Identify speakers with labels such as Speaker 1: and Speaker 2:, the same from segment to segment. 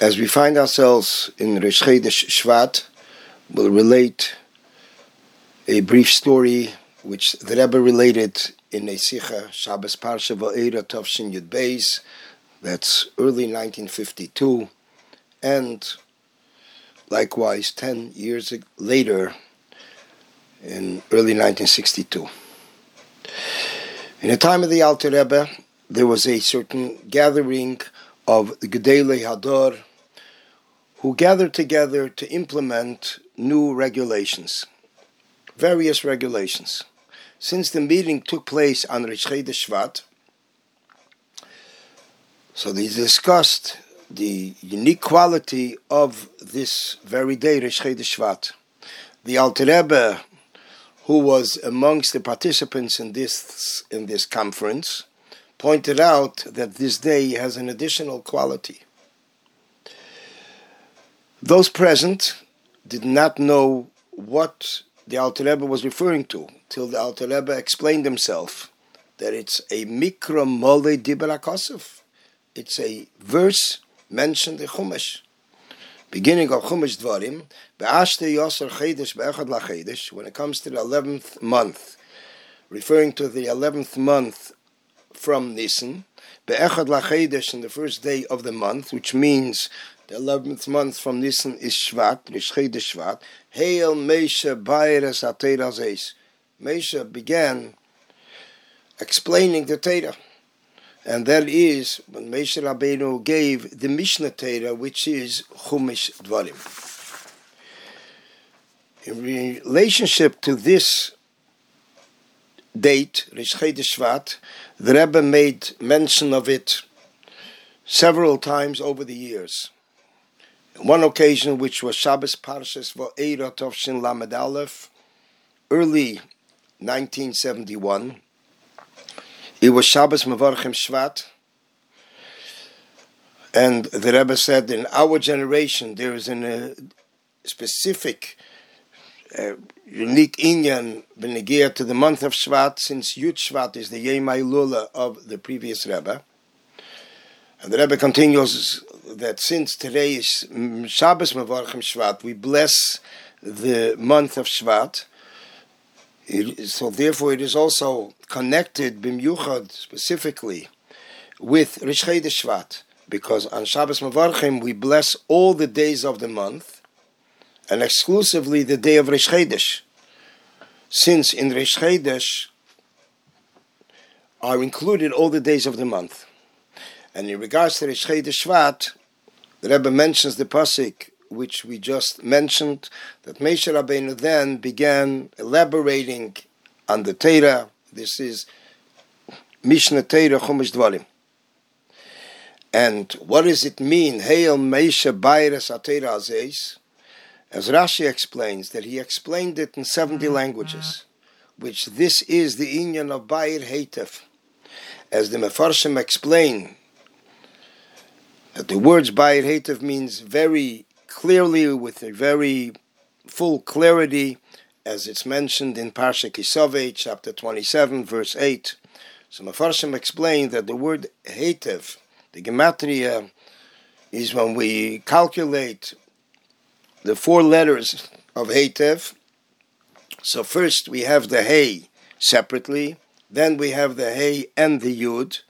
Speaker 1: As we find ourselves in Rosh Shvat, we'll relate a brief story which the Rebbe related in a Sikha, Shabbos Parsha Va'era Tovshin Yud Beis, that's early 1952, and likewise 10 years later in early 1962. In the time of the Alter Rebbe, there was a certain gathering of the Gedolei Hador who gathered together to implement new regulations, various regulations. Since the meeting took place on Rosh Shvat, so they discussed the unique quality of this very day, Rosh Shvat. The Alter Rebbe, who was amongst the participants in this in this conference, pointed out that this day has an additional quality. Those present did not know what the Alter Rebbe was referring to till the Alter Rebbe explained himself that it's a mikra mole dibra kosov. It's a verse mentioned in Chumash. Beginning of Chumash Dvarim, Be'ashte Yosar Chedesh Be'echad LaChedesh, when it comes to the 11th month, referring to the 11th month from Nisan, Be'echad LaChedesh, in the first day of the month, which means the 11th month from Nisan is Shvat, Rosh Chodesh Shvat. Hail Mesha Bayres Atera Zeis. Mesha began explaining the Torah. And that is when Mesha Rabbeinu gave the Mishnah Torah, which is Chumash Dvarim. In relationship to this date, Chodesh Shvat, the Rebbe made mention of it several times over the years one occasion, which was Shabbos Parshas Va'era Tovshin Lamed Aleph, early 1971. It was Shabbos Mevarchim Shvat, and the Rebbe said, in our generation, there is a uh, specific, uh, unique inyan benegia to the month of Shvat, since Yud Shvat is the Yemai Lula of the previous Rebbe. And the Rebbe continues that since today is mm, Shabbos Mevarchim Shvat, we bless the month of Shvat. It, so therefore, it is also connected b'myuchad specifically with Chodesh Shvat, because on Shabbos Mevarchim we bless all the days of the month, and exclusively the day of Chodesh, since in Chodesh are included all the days of the month. And in regards to Rosh Chodesh Shvat, the Rebbe mentions the pasuk which we just mentioned that Moshe Rabbeinu then began elaborating on the Torah. This is Mishnah Torah Chumash Dvarim. And what does it mean? Hail Meisha Bayres Atera Azeis. As Rashi explains, that he explained it in 70 mm-hmm. languages, which this is the Inyan of Bayir Heitev. As the Mefarshim explain, the words Bayit Hatev means very clearly, with a very full clarity, as it's mentioned in Parsha Kisave, chapter 27, verse 8. So Mefarshim explained that the word Hatev, the Gematria, is when we calculate the four letters of Hatev. So first we have the Hey separately, then we have the Hey and the Yud,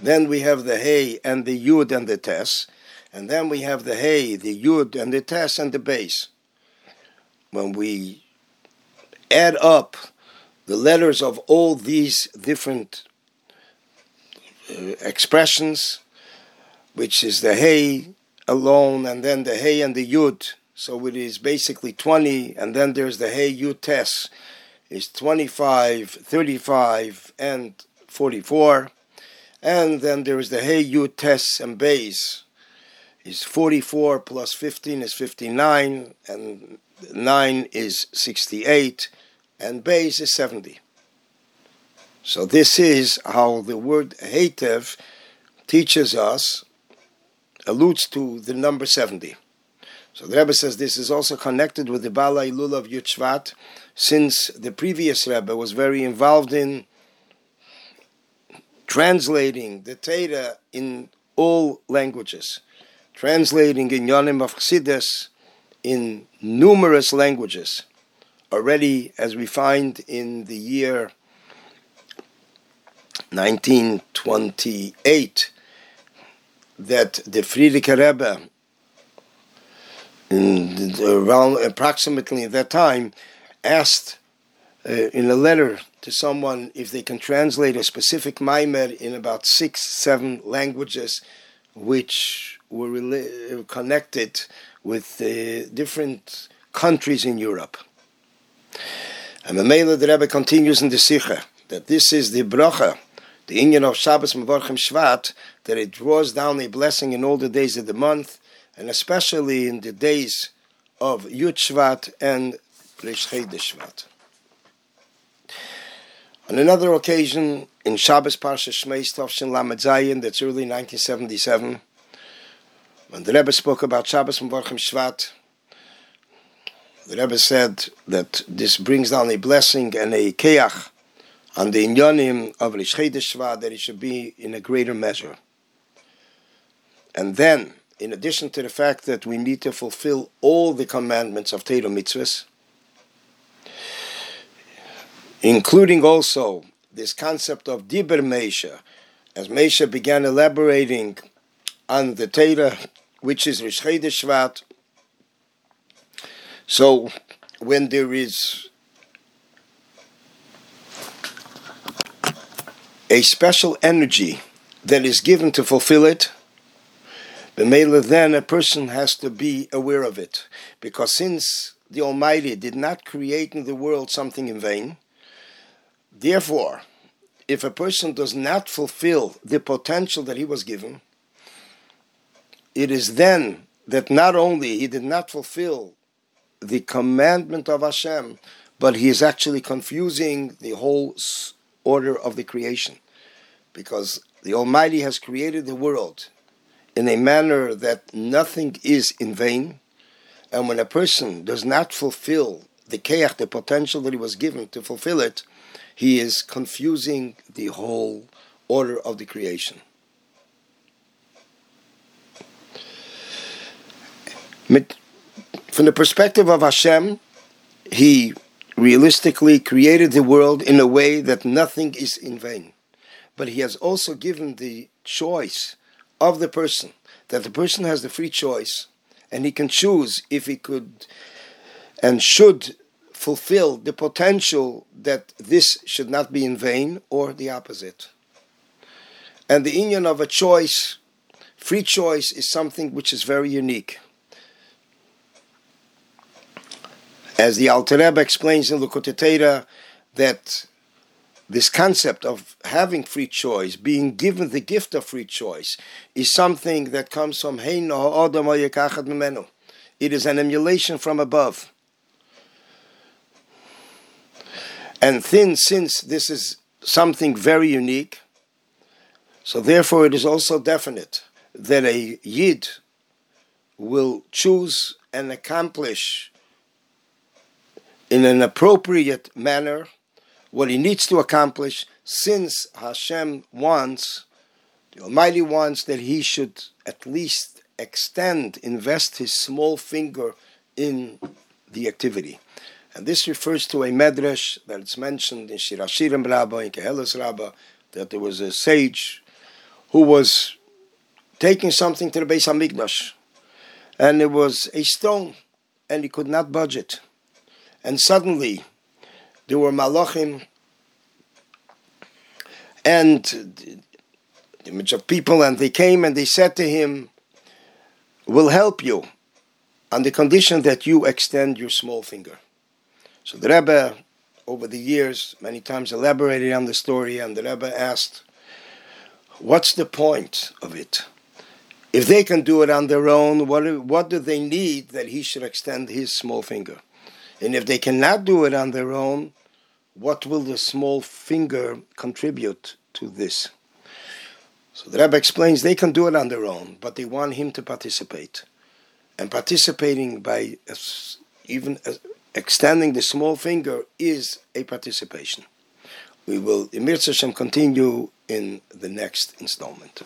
Speaker 1: then we have the Hey and the Yud and the Tes. And then we have the Hey, the Yud and the Tes and the Bays. When we add up the letters of all these different uh, expressions, which is the Hey alone, and then the Hey and the Yud. So it is basically 20, and then there's the Hey Yud Tes, is 25, 35, and 44. And then there is the Hey Yud Tes and Bays. Is 44 plus 15 is 59, and 9 is 68, and Bays is 70. So this is how the word Heitev teaches us, alludes to the number 70. So the Rebbe says this is also connected with the Bala Ilul of Yud since the previous Rebbe was very involved in translating the Torah in all languages, translating Inyanim of Chassidus in numerous languages. Already, as we find in the year 1928, that the Frierdiker Rebbe, in around approximately that time, asked uh, in a letter to someone if they can translate a specific Maimer in about six, seven languages, which were rela- connected with uh, different countries in Europe. And the Mamela the Rebbe continues in the Sikha that this is the bracha, the inyan of Shabbos Mavarchim Shvat, that it draws down a blessing in all the days of the month, and especially in the days of Yud Shvat and Rish Shvat. On another occasion, in Shabbos Parsha Shmeis Tovshin Lamed that's early 1977, when the Rebbe spoke about Shabbos Mavarchim Shvat, the Rebbe said that this brings down a blessing and a keach on the inyanim of Rish Shvat, that it should be in a greater measure. And then, in addition to the fact that we need to fulfill all the commandments of Torah mitzvahs, including also this concept of Diber Meisha, as Meisha began elaborating on the Torah, which is Rish Shvat. So, when there is a special energy that is given to fulfill it, the mela then a person has to be aware of it. Because since the Almighty did not create in the world something in vain, Therefore, if a person does not fulfill the potential that he was given, it is then that not only he did not fulfill the commandment of Hashem, but he is actually confusing the whole order of the creation. Because the Almighty has created the world in a manner that nothing is in vain. And when a person does not fulfill the keach, the potential that he was given to fulfill it, he is confusing the whole order of the creation. From the perspective of Hashem, He realistically created the world in a way that nothing is in vain. But He has also given the choice of the person, that the person has the free choice, and he can choose if he could and should fulfill the potential that this should not be in vain or the opposite. And the union of a choice, free choice, is something which is very unique. As the Alter Rebbe explains in Likutei that this concept of having free choice, being given the gift of free choice, is something that comes from Menu. It is an emulation from above. And then, since this is something very unique, so therefore it is also definite that a Yid will choose and accomplish in an appropriate manner what he needs to accomplish since Hashem wants, the Almighty wants that he should at least extend, invest his small finger in the activity. And this refers to a medrash that it's mentioned in Shir HaShirim Rabbah, in Kehelis Rabbah, that there was a sage who was taking something to the Beis Hamikdash, and it was a stone, and he could not budge it. And suddenly, there were malachim and the image of people, and they came and they said to him, "We'll help you on the condition that you extend your small finger." So the Rebbe, over the years, many times elaborated on the story, and the Rebbe asked, What's the point of it? If they can do it on their own, what, what do they need that he should extend his small finger? And if they cannot do it on their own, what will the small finger contribute to this? So the Rebbe explains they can do it on their own, but they want him to participate. And participating by even extending the small finger is a participation. We will, Emir Hashem, continue in the next installment.